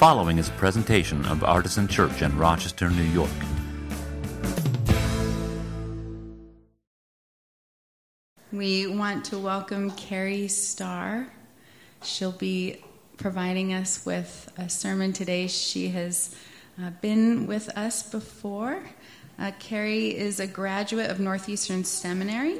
following is a presentation of Artisan Church in Rochester, New York. We want to welcome Carrie Starr. She'll be providing us with a sermon today. She has uh, been with us before. Uh, Carrie is a graduate of Northeastern Seminary,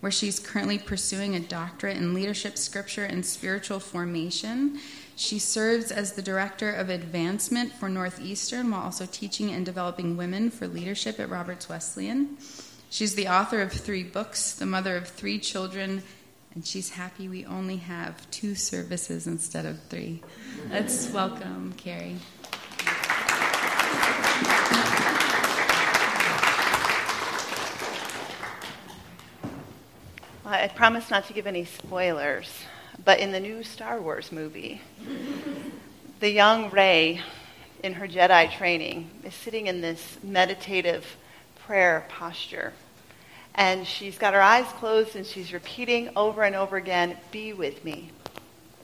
where she's currently pursuing a doctorate in leadership, scripture, and spiritual formation. She serves as the director of advancement for Northeastern while also teaching and developing women for leadership at Roberts Wesleyan. She's the author of three books, the mother of three children, and she's happy we only have two services instead of three. Let's welcome Carrie. I promise not to give any spoilers, but in the new Star Wars movie, the young Rey in her Jedi training is sitting in this meditative prayer posture. And she's got her eyes closed and she's repeating over and over again, Be with me,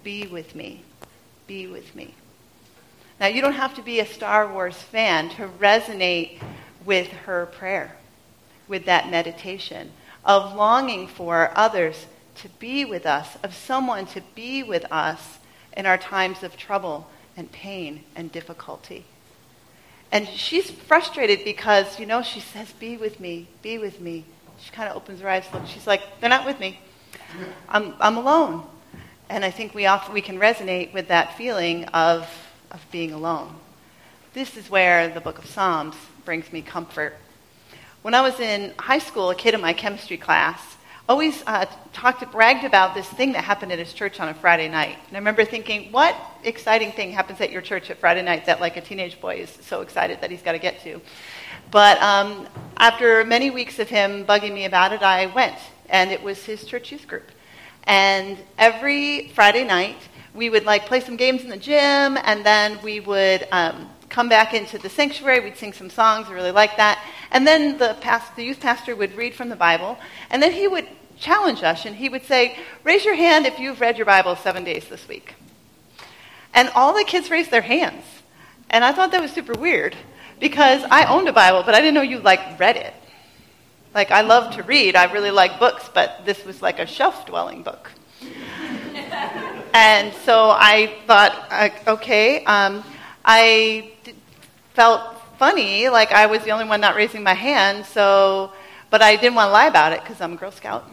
be with me, be with me. Now, you don't have to be a Star Wars fan to resonate with her prayer, with that meditation of longing for others to be with us, of someone to be with us in our times of trouble and pain and difficulty. And she's frustrated because, you know, she says, Be with me, be with me. She kind of opens her eyes, look, she's like, They're not with me. I'm, I'm alone. And I think we, often, we can resonate with that feeling of, of being alone. This is where the book of Psalms brings me comfort when I was in high school, a kid in my chemistry class always uh, talked, bragged about this thing that happened at his church on a Friday night. And I remember thinking, what exciting thing happens at your church at Friday night that like a teenage boy is so excited that he's got to get to? But um, after many weeks of him bugging me about it, I went, and it was his church youth group. And every Friday night, we would like play some games in the gym, and then we would um, come back into the sanctuary. We'd sing some songs. I really liked that. And then the, past, the youth pastor would read from the Bible, and then he would challenge us, and he would say, Raise your hand if you've read your Bible seven days this week. And all the kids raised their hands. And I thought that was super weird because I owned a Bible, but I didn't know you like read it. Like I love to read, I really like books, but this was like a shelf dwelling book. and so I thought, okay, um, I felt funny, like I was the only one not raising my hand, so, but I didn't want to lie about it because I'm a Girl Scout.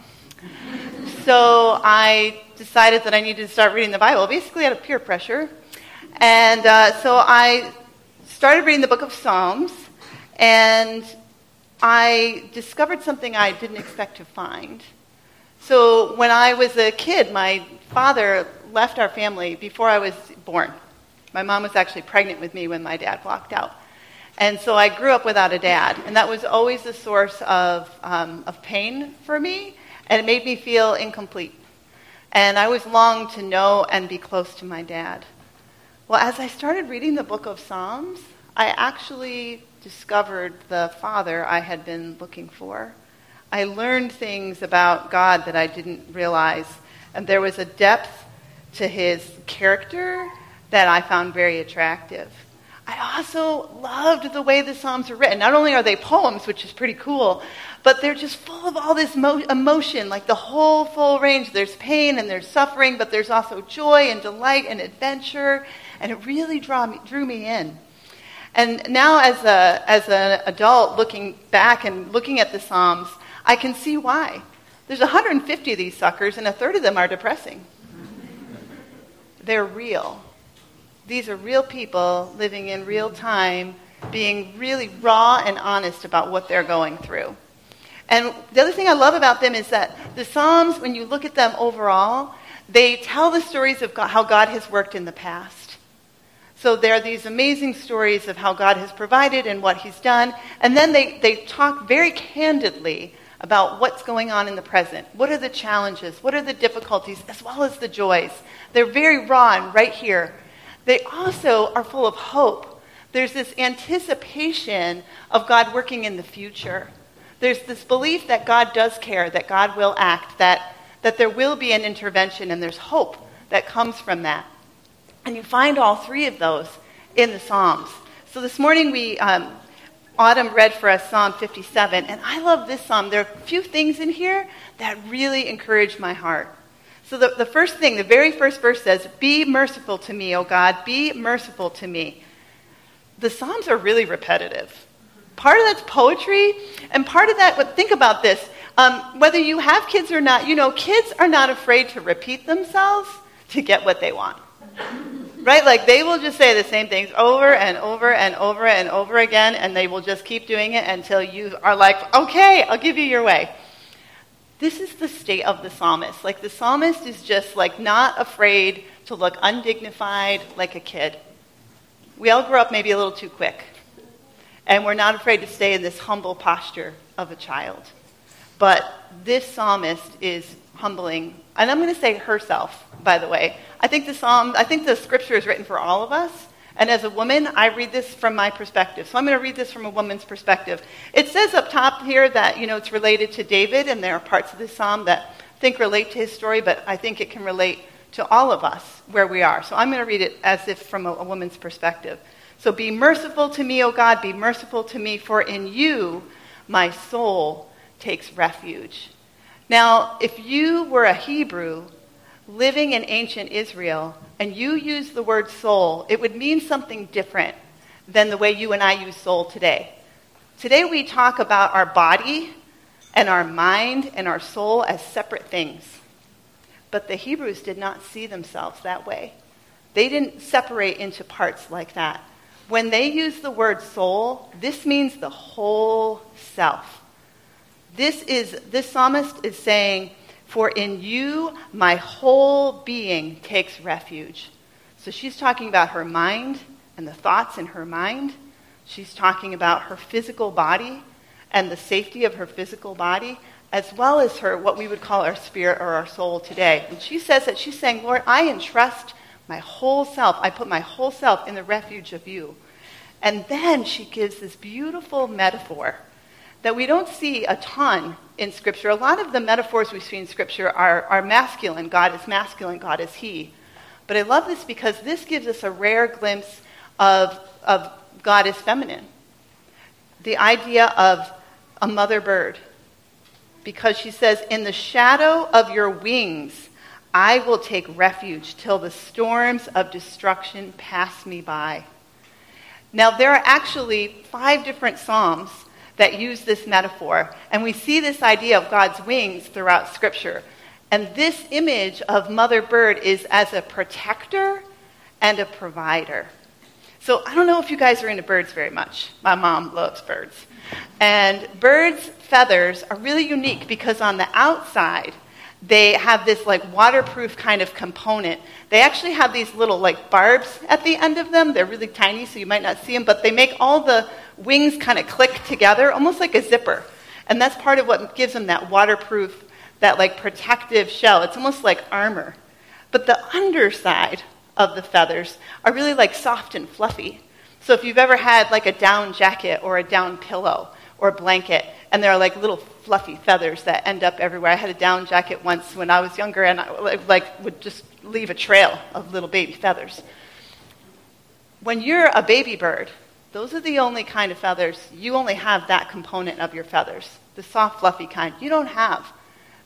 so I decided that I needed to start reading the Bible, basically out of peer pressure. And uh, so I started reading the book of Psalms, and I discovered something I didn't expect to find. So when I was a kid, my father left our family before I was born. My mom was actually pregnant with me when my dad walked out. And so I grew up without a dad, and that was always a source of, um, of pain for me, and it made me feel incomplete. And I always longed to know and be close to my dad. Well, as I started reading the book of Psalms, I actually discovered the father I had been looking for. I learned things about God that I didn't realize, and there was a depth to his character that I found very attractive. I also loved the way the Psalms are written. Not only are they poems, which is pretty cool, but they're just full of all this mo- emotion, like the whole full range. There's pain and there's suffering, but there's also joy and delight and adventure, and it really draw me, drew me in. And now, as, a, as an adult looking back and looking at the Psalms, I can see why. There's 150 of these suckers, and a third of them are depressing. They're real. These are real people living in real time, being really raw and honest about what they're going through. And the other thing I love about them is that the Psalms, when you look at them overall, they tell the stories of God, how God has worked in the past. So there are these amazing stories of how God has provided and what He's done. And then they, they talk very candidly about what's going on in the present. What are the challenges? What are the difficulties, as well as the joys? They're very raw and right here they also are full of hope. There's this anticipation of God working in the future. There's this belief that God does care, that God will act, that, that there will be an intervention, and there's hope that comes from that. And you find all three of those in the Psalms. So this morning we, um, Autumn read for us Psalm 57, and I love this psalm. There are a few things in here that really encourage my heart. So the, the first thing, the very first verse says, Be merciful to me, O God, be merciful to me. The Psalms are really repetitive. Part of that's poetry, and part of that, think about this. Um, whether you have kids or not, you know, kids are not afraid to repeat themselves to get what they want. Right? Like they will just say the same things over and over and over and over again, and they will just keep doing it until you are like, okay, I'll give you your way. This is the state of the psalmist. Like the psalmist is just like not afraid to look undignified like a kid. We all grow up maybe a little too quick. And we're not afraid to stay in this humble posture of a child. But this psalmist is humbling, and I'm going to say herself, by the way. I think the psalm, I think the scripture is written for all of us. And as a woman, I read this from my perspective. So I'm going to read this from a woman's perspective. It says up top here that, you know, it's related to David, and there are parts of this psalm that I think relate to his story, but I think it can relate to all of us where we are. So I'm going to read it as if from a, a woman's perspective. So be merciful to me, O God, be merciful to me, for in you my soul takes refuge. Now, if you were a Hebrew living in ancient Israel and you use the word soul, it would mean something different than the way you and I use soul today. Today we talk about our body and our mind and our soul as separate things. But the Hebrews did not see themselves that way. They didn't separate into parts like that. When they use the word soul, this means the whole self. This is this psalmist is saying, "For in you my whole being takes refuge." So she's talking about her mind and the thoughts in her mind. She's talking about her physical body and the safety of her physical body, as well as her what we would call our spirit or our soul today. And she says that she's saying, "Lord, I entrust my whole self. I put my whole self in the refuge of you." And then she gives this beautiful metaphor that we don't see a ton in Scripture. A lot of the metaphors we see in Scripture are, are masculine. God is masculine, God is He. But I love this because this gives us a rare glimpse of, of God is feminine. The idea of a mother bird. Because she says, In the shadow of your wings, I will take refuge till the storms of destruction pass me by. Now, there are actually five different Psalms that use this metaphor. And we see this idea of God's wings throughout Scripture. And this image of Mother Bird is as a protector and a provider. So I don't know if you guys are into birds very much. My mom loves birds. And birds' feathers are really unique because on the outside, they have this like waterproof kind of component. They actually have these little like barbs at the end of them. They're really tiny, so you might not see them, but they make all the wings kind of click together, almost like a zipper. And that's part of what gives them that waterproof, that like protective shell. It's almost like armor. But the underside of the feathers are really like soft and fluffy. So if you've ever had like a down jacket or a down pillow or blanket, and there are like little fluffy feathers that end up everywhere. I had a down jacket once when I was younger, and I like would just leave a trail of little baby feathers. When you're a baby bird, those are the only kind of feathers. You only have that component of your feathers, the soft, fluffy kind. You don't have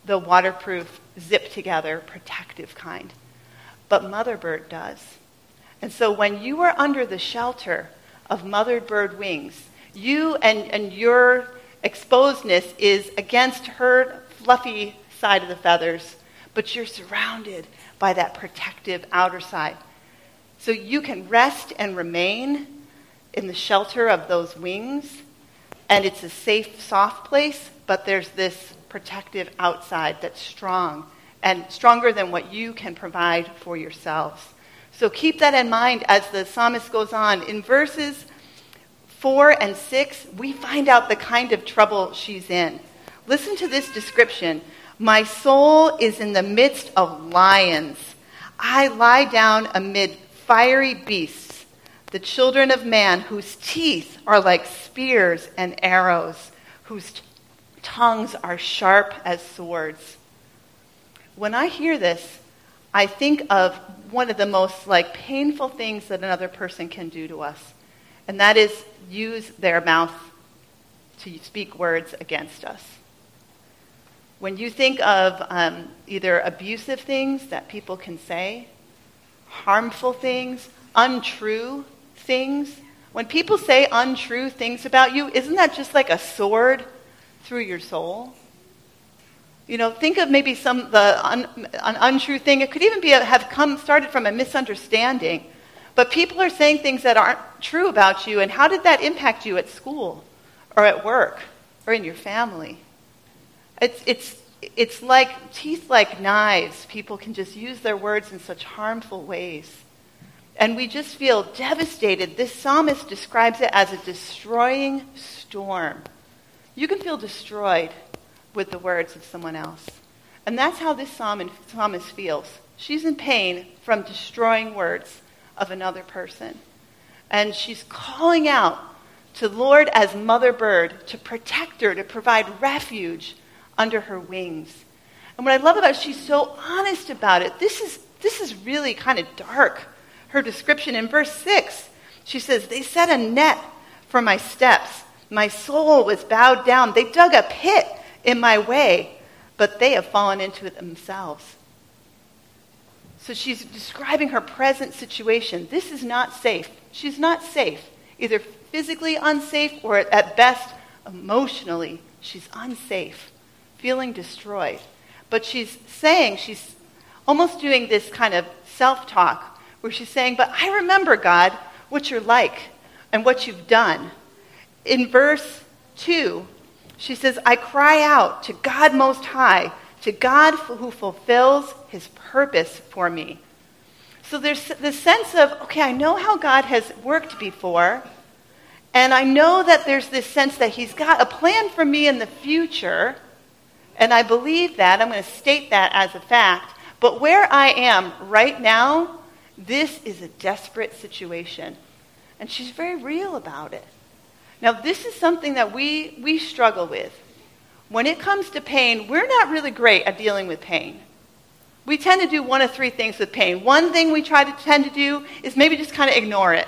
the waterproof, zip together, protective kind. But mother bird does. And so when you are under the shelter of mother bird wings, you and, and your exposedness is against her fluffy side of the feathers, but you're surrounded by that protective outer side. So you can rest and remain in the shelter of those wings, and it's a safe, soft place, but there's this protective outside that's strong and stronger than what you can provide for yourselves. So keep that in mind as the psalmist goes on. In verses 4 and 6, we find out the kind of trouble she's in. Listen to this description My soul is in the midst of lions. I lie down amid fiery beasts the children of man, whose teeth are like spears and arrows, whose t- tongues are sharp as swords. When I hear this, I think of one of the most like painful things that another person can do to us, and that is use their mouth to speak words against us. When you think of um, either abusive things that people can say, harmful things, untrue things, when people say untrue things about you, isn't that just like a sword through your soul? You know, think of maybe some the un, an untrue thing. It could even be a, have come started from a misunderstanding. But people are saying things that aren't true about you, and how did that impact you at school, or at work, or in your family? It's it's it's like teeth like knives. People can just use their words in such harmful ways. And we just feel devastated. This psalmist describes it as a destroying storm. You can feel destroyed with the words of someone else. And that's how this psalmist feels. She's in pain from destroying words of another person. And she's calling out to Lord as mother bird to protect her, to provide refuge under her wings. And what I love about it, she's so honest about it. This is, this is really kind of dark. Her description in verse 6, she says, They set a net for my steps. My soul was bowed down. They dug a pit in my way, but they have fallen into it themselves. So she's describing her present situation. This is not safe. She's not safe, either physically unsafe or at best emotionally. She's unsafe, feeling destroyed. But she's saying, she's almost doing this kind of self talk where she's saying, But I remember, God, what you're like and what you've done. In verse 2, she says, I cry out to God Most High, to God who fulfills his purpose for me. So there's this sense of, okay, I know how God has worked before, and I know that there's this sense that he's got a plan for me in the future, and I believe that. I'm going to state that as a fact. But where I am right now, this is a desperate situation. And she's very real about it. Now, this is something that we, we struggle with. When it comes to pain, we're not really great at dealing with pain. We tend to do one of three things with pain. One thing we try to tend to do is maybe just kind of ignore it.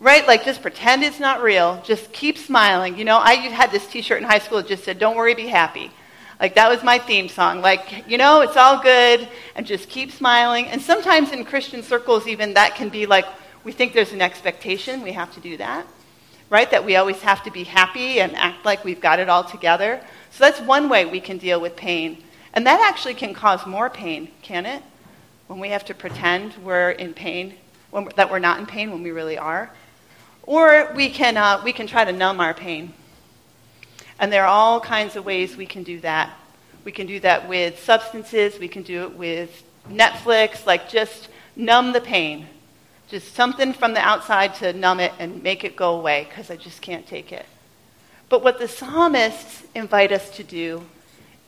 Right? Like just pretend it's not real. Just keep smiling. You know, I had this t shirt in high school that just said, Don't worry, be happy. Like that was my theme song. Like, you know, it's all good and just keep smiling. And sometimes in Christian circles, even that can be like, we think there's an expectation, we have to do that right? That we always have to be happy and act like we've got it all together. So that's one way we can deal with pain. And that actually can cause more pain, can it? When we have to pretend we're in pain, that we're not in pain when we really are. Or we can, uh, we can try to numb our pain. And there are all kinds of ways we can do that. We can do that with substances, we can do it with Netflix, like just numb the pain. Just something from the outside to numb it and make it go away because I just can't take it. But what the psalmists invite us to do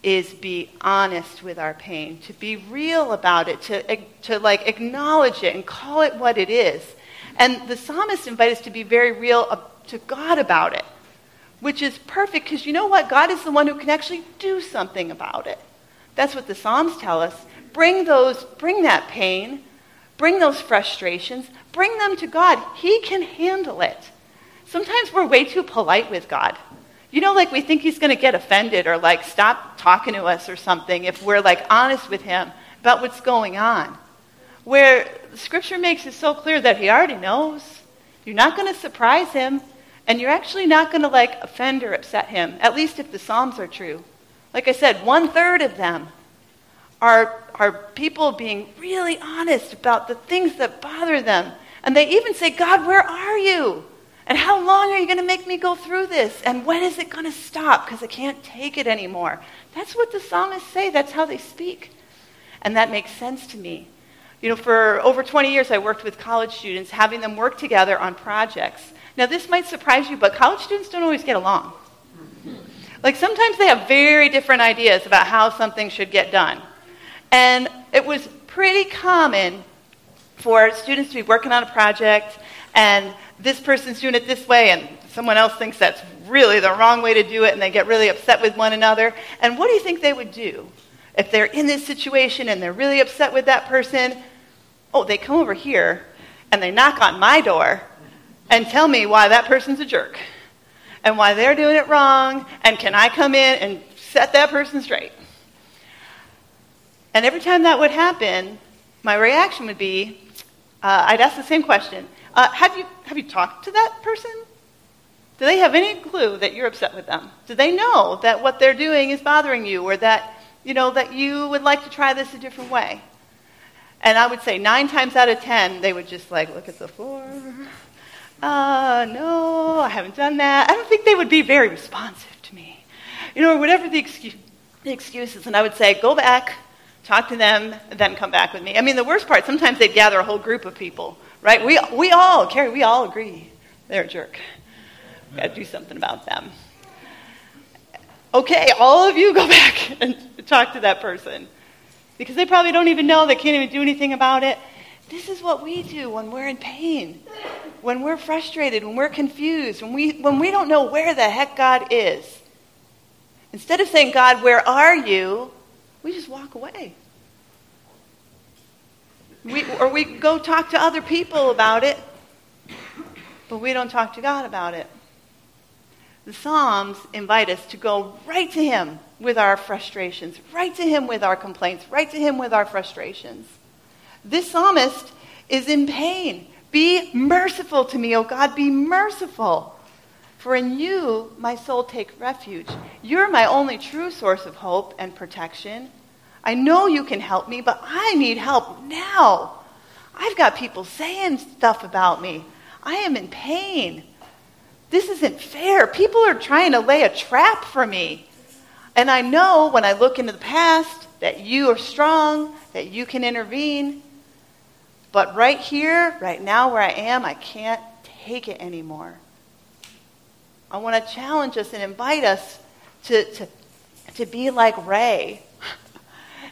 is be honest with our pain, to be real about it, to, to like acknowledge it and call it what it is. And the psalmists invite us to be very real to God about it, which is perfect because you know what? God is the one who can actually do something about it. That's what the Psalms tell us. Bring those, bring that pain, Bring those frustrations, bring them to God. He can handle it. Sometimes we're way too polite with God. You know, like we think He's going to get offended or like stop talking to us or something if we're like honest with Him about what's going on. Where Scripture makes it so clear that He already knows. You're not going to surprise Him, and you're actually not going to like offend or upset Him, at least if the Psalms are true. Like I said, one third of them are, are people being really honest about the things that bother them. And they even say, God, where are you? And how long are you going to make me go through this? And when is it going to stop? Because I can't take it anymore. That's what the psalmists say. That's how they speak. And that makes sense to me. You know, for over 20 years, I worked with college students, having them work together on projects. Now, this might surprise you, but college students don't always get along. Like, sometimes they have very different ideas about how something should get done. And it was pretty common for students to be working on a project and this person's doing it this way and someone else thinks that's really the wrong way to do it and they get really upset with one another. And what do you think they would do? if they're in this situation and they're really upset with that person, oh, they come over here and they knock on my door and tell me why that person's a jerk and why they're doing it wrong, and can I come in and set that person straight? And every time that would happen, my reaction would be uh, I'd ask the same question uh, have, you, have you talked to that person? Do they have any clue that you're upset with them? Do they know that what they're doing is bothering you or that, you know, that you would like to try this a different way? And I would say nine times out of ten, they would just like look at the floor. Uh, no, I haven't done that. I don't think they would be very responsive to me. You know, or whatever the, excuse, the excuses. And I would say, go back, talk to them, then come back with me. I mean, the worst part, sometimes they'd gather a whole group of people, right? We, we all, Carrie, we all agree they're a jerk. Got to do something about them. Okay, all of you go back and talk to that person because they probably don't even know, they can't even do anything about it. This is what we do when we're in pain, when we're frustrated, when we're confused, when we, when we don't know where the heck God is. Instead of saying, God, where are you? We just walk away. We, or we go talk to other people about it, but we don't talk to God about it. The Psalms invite us to go right to Him with our frustrations, right to Him with our complaints, right to Him with our frustrations. This psalmist is in pain. Be merciful to me, O God, be merciful. For in you my soul takes refuge. You're my only true source of hope and protection. I know you can help me, but I need help now. I've got people saying stuff about me. I am in pain. This isn't fair. People are trying to lay a trap for me. And I know when I look into the past that you are strong, that you can intervene. But right here, right now where I am, I can't take it anymore. I want to challenge us and invite us to, to, to be like Rey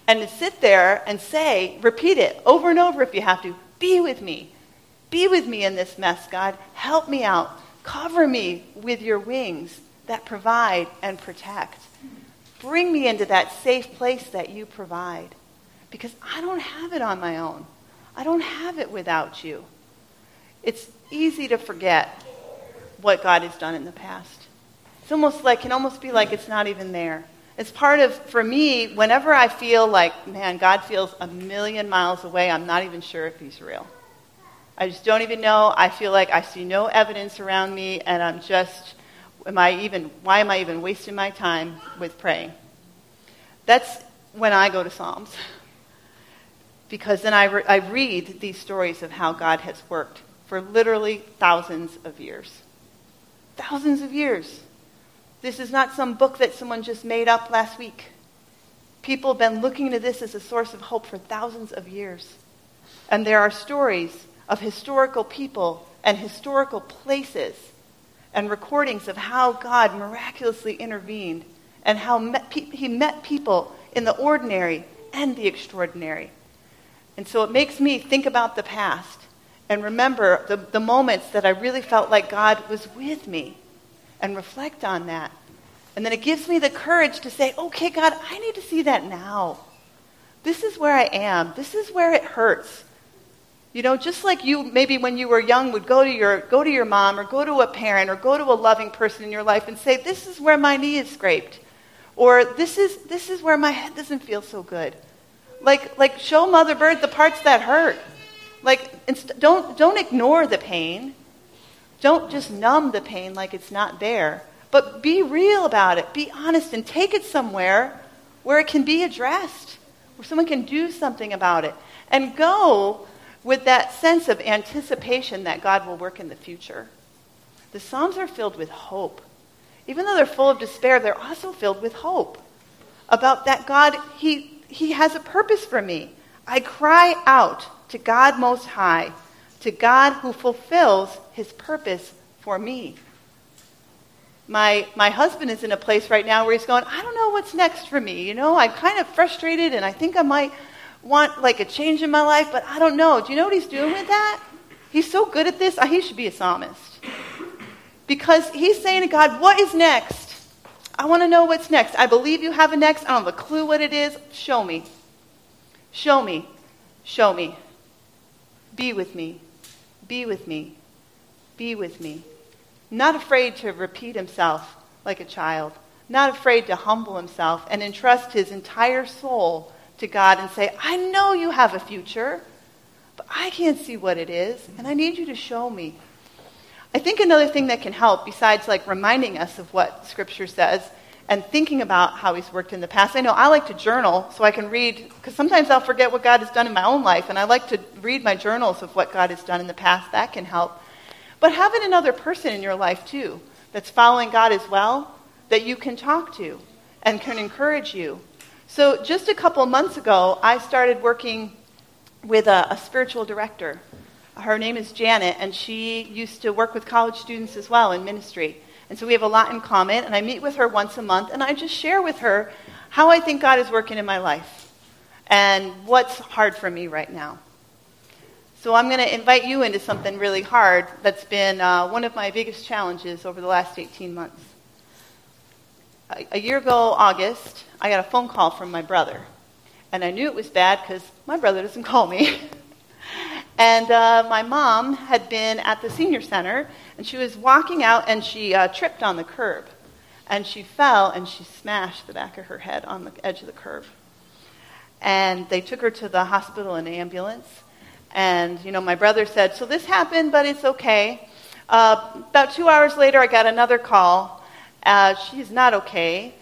and to sit there and say, repeat it over and over if you have to, be with me. Be with me in this mess, God. Help me out. Cover me with your wings that provide and protect. Bring me into that safe place that you provide because I don't have it on my own. I don't have it without you. It's easy to forget what God has done in the past. It's almost like, can almost be like it's not even there. It's part of, for me, whenever I feel like, man, God feels a million miles away, I'm not even sure if he's real. I just don't even know. I feel like I see no evidence around me, and I'm just, am I even, why am I even wasting my time with praying? That's when I go to Psalms. Because then I, re- I read these stories of how God has worked for literally thousands of years. Thousands of years. This is not some book that someone just made up last week. People have been looking to this as a source of hope for thousands of years. And there are stories of historical people and historical places and recordings of how God miraculously intervened and how met pe- he met people in the ordinary and the extraordinary. And so it makes me think about the past and remember the, the moments that I really felt like God was with me and reflect on that. And then it gives me the courage to say, okay, God, I need to see that now. This is where I am. This is where it hurts. You know, just like you maybe when you were young would go to your go to your mom or go to a parent or go to a loving person in your life and say, "This is where my knee is scraped." Or this is this is where my head doesn't feel so good. Like like show mother bird the parts that hurt. Like don't don't ignore the pain. Don't just numb the pain like it's not there. But be real about it. Be honest and take it somewhere where it can be addressed, where someone can do something about it. And go with that sense of anticipation that God will work in the future. The Psalms are filled with hope. Even though they're full of despair, they're also filled with hope about that God, He, he has a purpose for me. I cry out to God Most High, to God who fulfills His purpose for me. My, my husband is in a place right now where he's going, I don't know what's next for me. You know, I'm kind of frustrated and I think I might want like a change in my life, but I don't know. Do you know what he's doing with that? He's so good at this. He should be a psalmist. Because he's saying to God, What is next? I want to know what's next. I believe you have a next. I don't have a clue what it is. Show me. Show me. Show me. Be with me. Be with me. Be with me. Not afraid to repeat himself like a child. Not afraid to humble himself and entrust his entire soul to God and say, I know you have a future, but I can't see what it is, and I need you to show me. I think another thing that can help, besides like reminding us of what Scripture says and thinking about how He's worked in the past, I know I like to journal so I can read, because sometimes I'll forget what God has done in my own life, and I like to read my journals of what God has done in the past. That can help. But having another person in your life too that's following God as well that you can talk to and can encourage you. So just a couple months ago, I started working with a, a spiritual director her name is Janet, and she used to work with college students as well in ministry. And so we have a lot in common, and I meet with her once a month, and I just share with her how I think God is working in my life and what's hard for me right now. So I'm going to invite you into something really hard that's been uh, one of my biggest challenges over the last 18 months. A, a year ago, August, I got a phone call from my brother. And I knew it was bad because my brother doesn't call me. And uh, my mom had been at the senior center, and she was walking out, and she uh, tripped on the curb. And she fell, and she smashed the back of her head on the edge of the curb. And they took her to the hospital in an ambulance. And, you know, my brother said, So this happened, but it's okay. Uh, about two hours later, I got another call. Uh, she's not okay.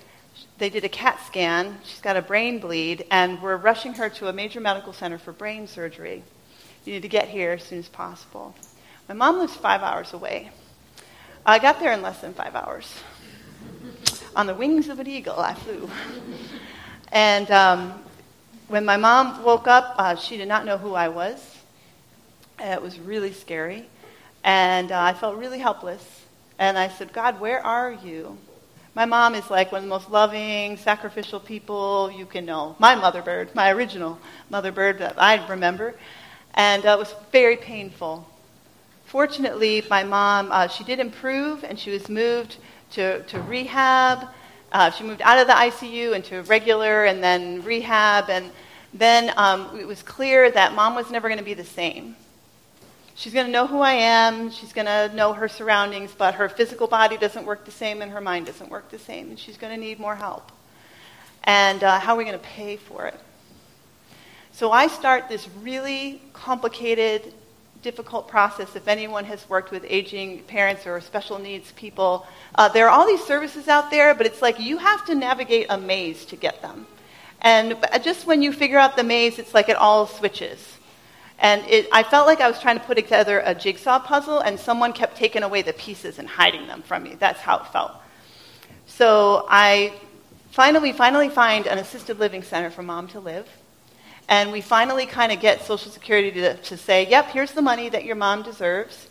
They did a CAT scan. She's got a brain bleed, and we're rushing her to a major medical center for brain surgery. You need to get here as soon as possible. My mom lives five hours away. I got there in less than five hours. On the wings of an eagle, I flew. And um, when my mom woke up, uh, she did not know who I was. It was really scary. And uh, I felt really helpless. And I said, God, where are you? My mom is like one of the most loving, sacrificial people you can know. My mother bird, my original mother bird that I remember and uh, it was very painful. Fortunately, my mom, uh, she did improve, and she was moved to, to rehab. Uh, she moved out of the ICU into regular and then rehab, and then um, it was clear that mom was never going to be the same. She's going to know who I am, she's going to know her surroundings, but her physical body doesn't work the same, and her mind doesn't work the same, and she's going to need more help. And uh, how are we going to pay for it? So I start this really complicated, difficult process. If anyone has worked with aging parents or special needs people, uh, there are all these services out there, but it's like you have to navigate a maze to get them. And just when you figure out the maze, it's like it all switches. And it, I felt like I was trying to put together a jigsaw puzzle, and someone kept taking away the pieces and hiding them from me. That's how it felt. So I finally, finally find an assisted living center for mom to live. And we finally kind of get Social Security to, to say, yep, here's the money that your mom deserves.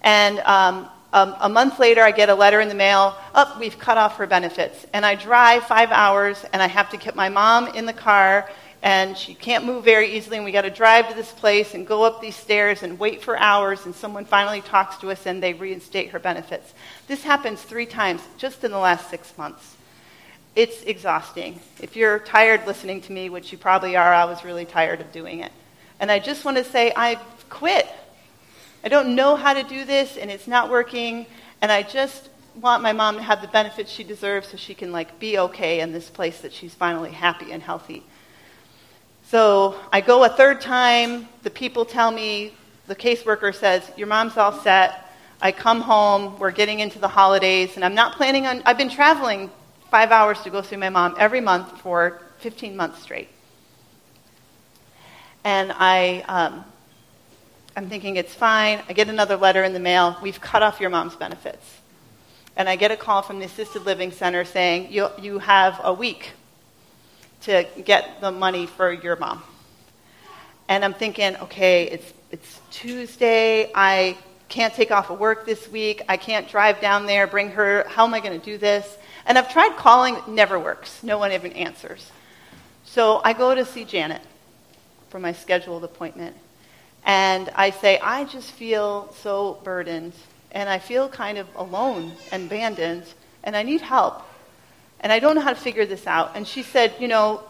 And um, um, a month later, I get a letter in the mail, up, oh, we've cut off her benefits. And I drive five hours, and I have to get my mom in the car, and she can't move very easily, and we got to drive to this place and go up these stairs and wait for hours, and someone finally talks to us, and they reinstate her benefits. This happens three times just in the last six months it's exhausting. If you're tired listening to me, which you probably are, I was really tired of doing it. And I just want to say, I quit. I don't know how to do this, and it's not working, and I just want my mom to have the benefits she deserves so she can like be okay in this place that she's finally happy and healthy. So I go a third time. The people tell me, the caseworker says, Your mom's all set. I come home. We're getting into the holidays, and I'm not planning on. I've been traveling five hours to go see my mom every month for 15 months straight. And I, um, I'm thinking it's fine. I get another letter in the mail. We've cut off your mom's benefits. And I get a call from the assisted living center saying, you, you have a week to get the money for your mom. And I'm thinking, okay, it's, it's Tuesday. I can't take off of work this week. I can't drive down there, bring her. How am I going to do this? And I've tried calling, never works. No one even answers. So I go to see Janet for my scheduled appointment. And I say, I just feel so burdened. And I feel kind of alone and abandoned. And I need help. and I don't know how to figure this out. And she said, You know,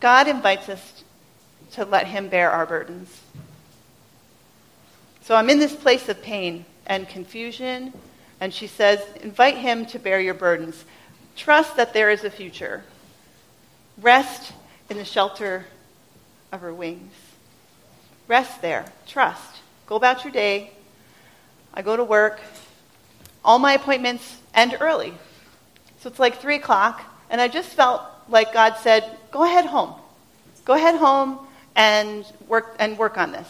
God invites us to let Him bear our burdens. So I'm in this place of pain and confusion, and she says, Invite Him to bear your burdens. Trust that there is a future. Rest in the shelter of her wings. Rest there. Trust. Go about your day. I go to work. All my appointments end early. So it's like 3 o'clock, and I just felt like God said, Go ahead home. Go ahead home and work, and work on this.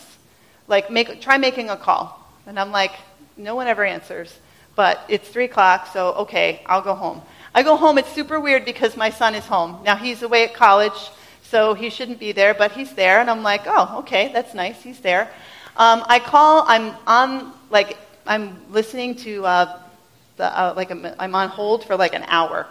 Like, make, try making a call. And I'm like, No one ever answers. But it's 3 o'clock, so okay, I'll go home. I go home, it's super weird because my son is home. Now, he's away at college, so he shouldn't be there, but he's there, and I'm like, oh, okay, that's nice, he's there. Um, I call, I'm on, like, I'm listening to, uh, the, uh, like, i I'm on hold for like an hour.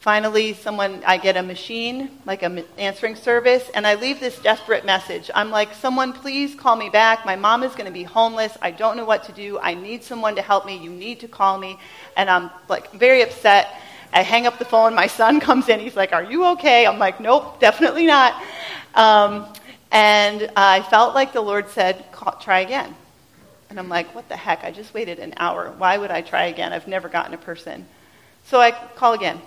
Finally, someone, I get a machine, like an answering service, and I leave this desperate message. I'm like, someone please call me back. My mom is going to be homeless. I don't know what to do. I need someone to help me. You need to call me. And I'm like very upset. I hang up the phone. My son comes in. He's like, Are you okay? I'm like, Nope, definitely not. Um, and I felt like the Lord said, Try again. And I'm like, What the heck? I just waited an hour. Why would I try again? I've never gotten a person. So I call again.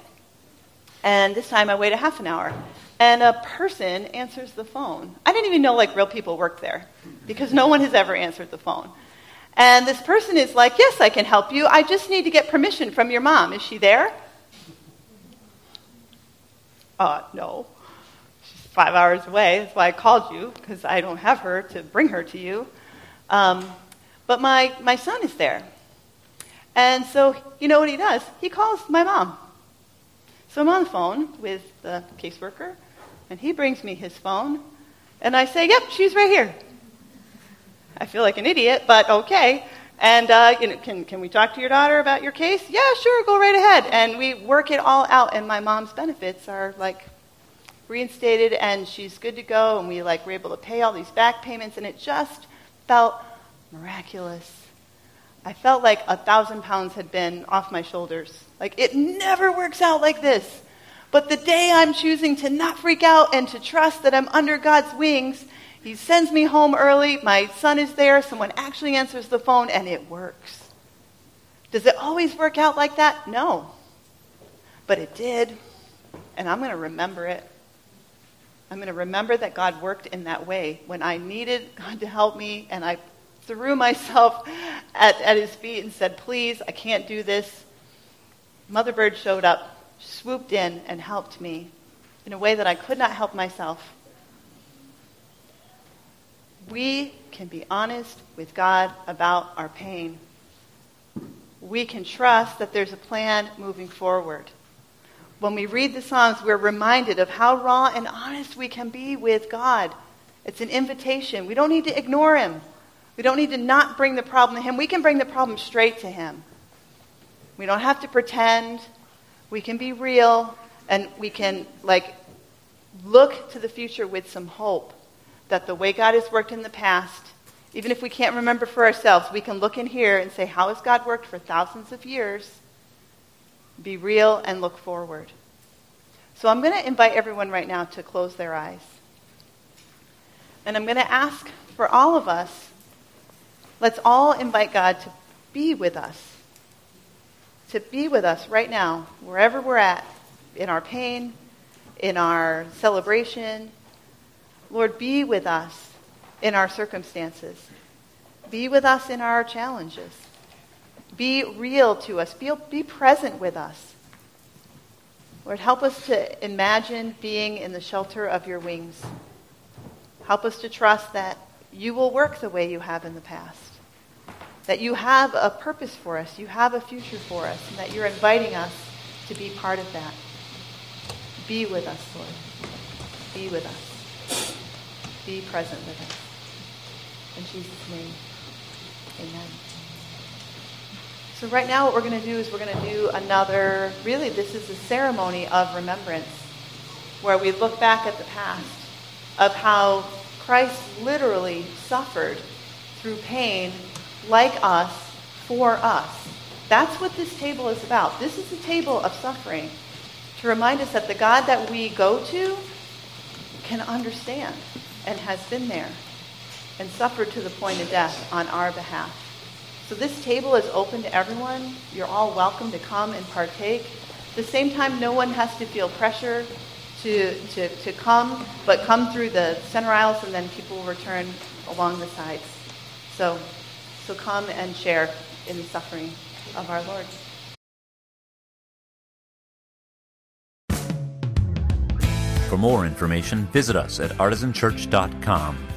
And this time I wait a half an hour. And a person answers the phone. I didn't even know like real people worked there because no one has ever answered the phone. And this person is like, Yes, I can help you. I just need to get permission from your mom. Is she there? Uh, no. She's five hours away. That's why I called you, because I don't have her to bring her to you. Um, but my, my son is there. And so, you know what he does? He calls my mom. So I'm on the phone with the caseworker, and he brings me his phone, and I say, Yep, she's right here. I feel like an idiot, but okay. And uh, you know, can, can we talk to your daughter about your case? Yeah, sure, go right ahead. And we work it all out, and my mom's benefits are like reinstated, and she's good to go, and we like were able to pay all these back payments, and it just felt miraculous. I felt like a thousand pounds had been off my shoulders. Like, it never works out like this. But the day I'm choosing to not freak out and to trust that I'm under God's wings, He sends me home early. My son is there. Someone actually answers the phone, and it works. Does it always work out like that? No. But it did. And I'm going to remember it. I'm going to remember that God worked in that way when I needed God to help me and I threw myself at, at his feet and said, Please, I can't do this. Mother Bird showed up, swooped in, and helped me in a way that I could not help myself. We can be honest with God about our pain. We can trust that there's a plan moving forward. When we read the Psalms, we're reminded of how raw and honest we can be with God. It's an invitation. We don't need to ignore Him. We don't need to not bring the problem to Him. We can bring the problem straight to Him. We don't have to pretend. We can be real and we can, like, look to the future with some hope that the way God has worked in the past, even if we can't remember for ourselves, we can look in here and say, How has God worked for thousands of years? Be real and look forward. So I'm going to invite everyone right now to close their eyes. And I'm going to ask for all of us Let's all invite God to be with us, to be with us right now, wherever we're at, in our pain, in our celebration. Lord, be with us in our circumstances. Be with us in our challenges. Be real to us. Be, be present with us. Lord, help us to imagine being in the shelter of your wings. Help us to trust that you will work the way you have in the past that you have a purpose for us, you have a future for us, and that you're inviting us to be part of that. Be with us, Lord. Be with us. Be present with us. In Jesus' name, amen. So, right now, what we're going to do is we're going to do another, really, this is a ceremony of remembrance where we look back at the past of how Christ literally suffered through pain like us for us. That's what this table is about. This is a table of suffering to remind us that the God that we go to can understand and has been there and suffered to the point of death on our behalf. So this table is open to everyone. You're all welcome to come and partake. At the same time, no one has to feel pressure to, to, to come, but come through the center aisles and then people will return along the sides. So, so come and share in the suffering of our Lord. For more information, visit us at artisanchurch.com